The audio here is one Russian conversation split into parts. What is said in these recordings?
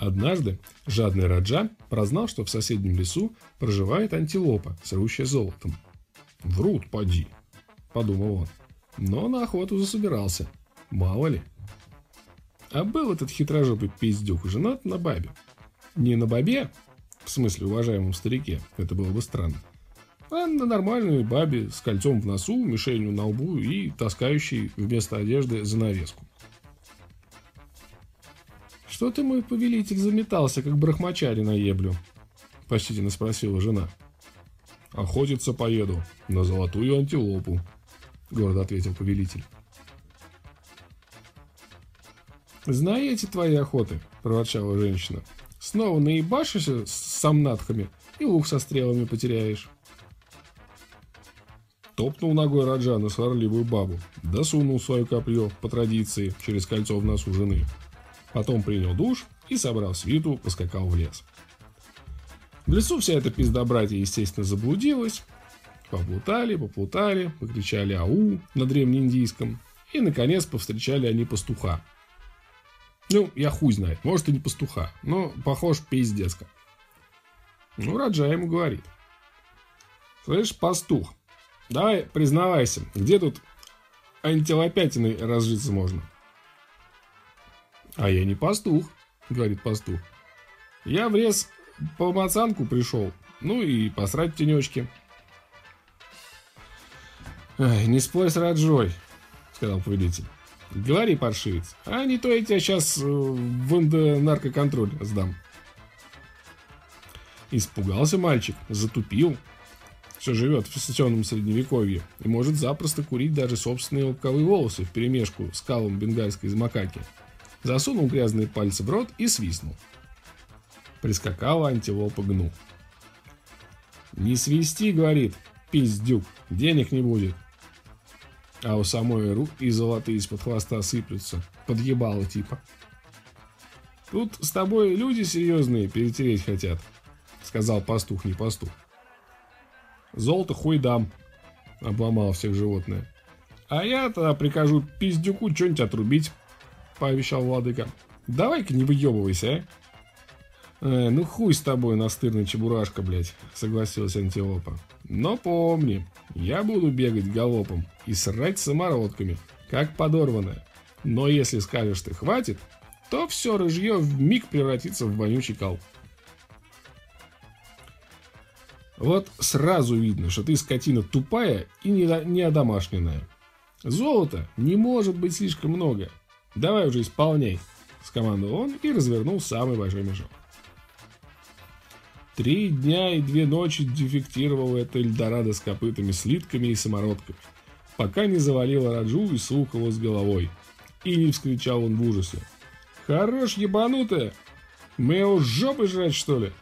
Однажды жадный Раджа прознал, что в соседнем лесу проживает антилопа, срущая золотом. «Врут, поди», — подумал он. Но на охоту засобирался. Мало ли. А был этот хитрожопый пиздюк женат на бабе. Не на бабе, в смысле уважаемом старике, это было бы странно, а на нормальной бабе с кольцом в носу, мишенью на лбу и таскающей вместо одежды занавеску. «Что ты, мой повелитель, заметался, как брахмачари на еблю?» – почтительно спросила жена. «Охотиться поеду на золотую антилопу», – гордо ответил повелитель. «Знаю эти твои охоты», – проворчала женщина. «Снова наебашишься с самнатхами и лук со стрелами потеряешь». Топнул ногой Раджа на сварливую бабу, досунул свое копье, по традиции, через кольцо в носу жены – Потом принял душ и, собрав свиту, поскакал в лес. В лесу вся эта пиздобратья, естественно, заблудилась. Поплутали, поплутали, покричали «Ау» на древнеиндийском. И, наконец, повстречали они пастуха. Ну, я хуй знает, может и не пастуха, но похож пиздецко. Ну, Раджа ему говорит. Слышь, пастух, давай признавайся, где тут антилопятиной разжиться можно? А я не пастух, говорит пастух. Я в лес по мацанку пришел, ну и посрать тенечки. Не спой с Раджой, сказал повелитель. Говори, паршивец, а не то я тебя сейчас э, в наркоконтроль сдам. Испугался мальчик, затупил. Все живет в сетеном средневековье и может запросто курить даже собственные лобковые волосы в перемешку с калом бенгальской из макаки засунул грязные пальцы в рот и свистнул. Прискакала антилопа гну. «Не свисти, — говорит, — пиздюк, денег не будет». А у самой рук и золотые из-под хвоста сыплются, подъебало типа. «Тут с тобой люди серьезные перетереть хотят», — сказал пастух не пастух. «Золото хуй дам», — обломал всех животное. «А я тогда прикажу пиздюку что-нибудь отрубить». — пообещал владыка. «Давай-ка не выебывайся, а!» э, «Ну хуй с тобой, настырный чебурашка, блядь», — согласилась антилопа. «Но помни, я буду бегать галопом и срать самородками, как подорванная. Но если скажешь ты хватит, то все рыжье в миг превратится в вонючий кал». Вот сразу видно, что ты скотина тупая и неодомашненная. Золота не может быть слишком много, «Давай уже исполняй», — скомандовал он и развернул самый большой мешок. Три дня и две ночи дефектировал это Эльдорадо с копытами, слитками и самородками, пока не завалило Раджу и сухого с головой. И не вскричал он в ужасе. «Хорош, ебанутая! Мы его жопы жрать, что ли?»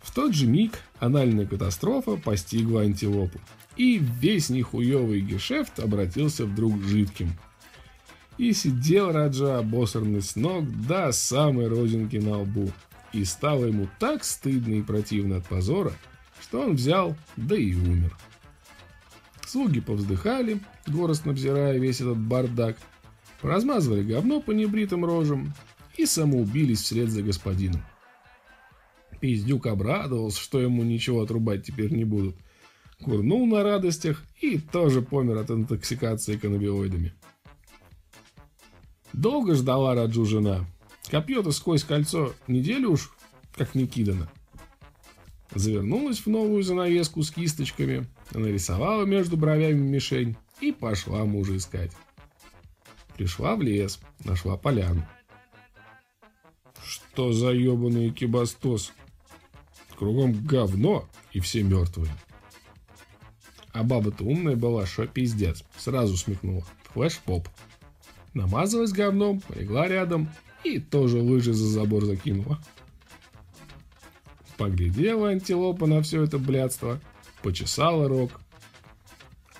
В тот же миг анальная катастрофа постигла антилопу и весь нихуевый гешефт обратился вдруг жидким. И сидел Раджа обосранный с ног до самой родинки на лбу. И стало ему так стыдно и противно от позора, что он взял, да и умер. Слуги повздыхали, горестно взирая весь этот бардак, размазывали говно по небритым рожам и самоубились вслед за господином. Пиздюк обрадовался, что ему ничего отрубать теперь не будут – курнул на радостях и тоже помер от интоксикации каннабиоидами. Долго ждала Раджу жена. Копье-то сквозь кольцо неделю уж как не кидано. Завернулась в новую занавеску с кисточками, нарисовала между бровями мишень и пошла мужа искать. Пришла в лес, нашла поляну. Что за ебаный кибастос? Кругом говно и все мертвые. А баба-то умная была, что пиздец. Сразу смекнула. Флэш-поп. Намазалась говном, легла рядом и тоже лыжи за забор закинула. Поглядела антилопа на все это блядство, почесала рог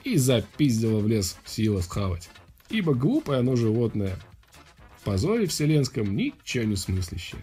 и запиздила в лес сила схавать. Ибо глупое оно животное. В позоре вселенском ничего не смыслящее.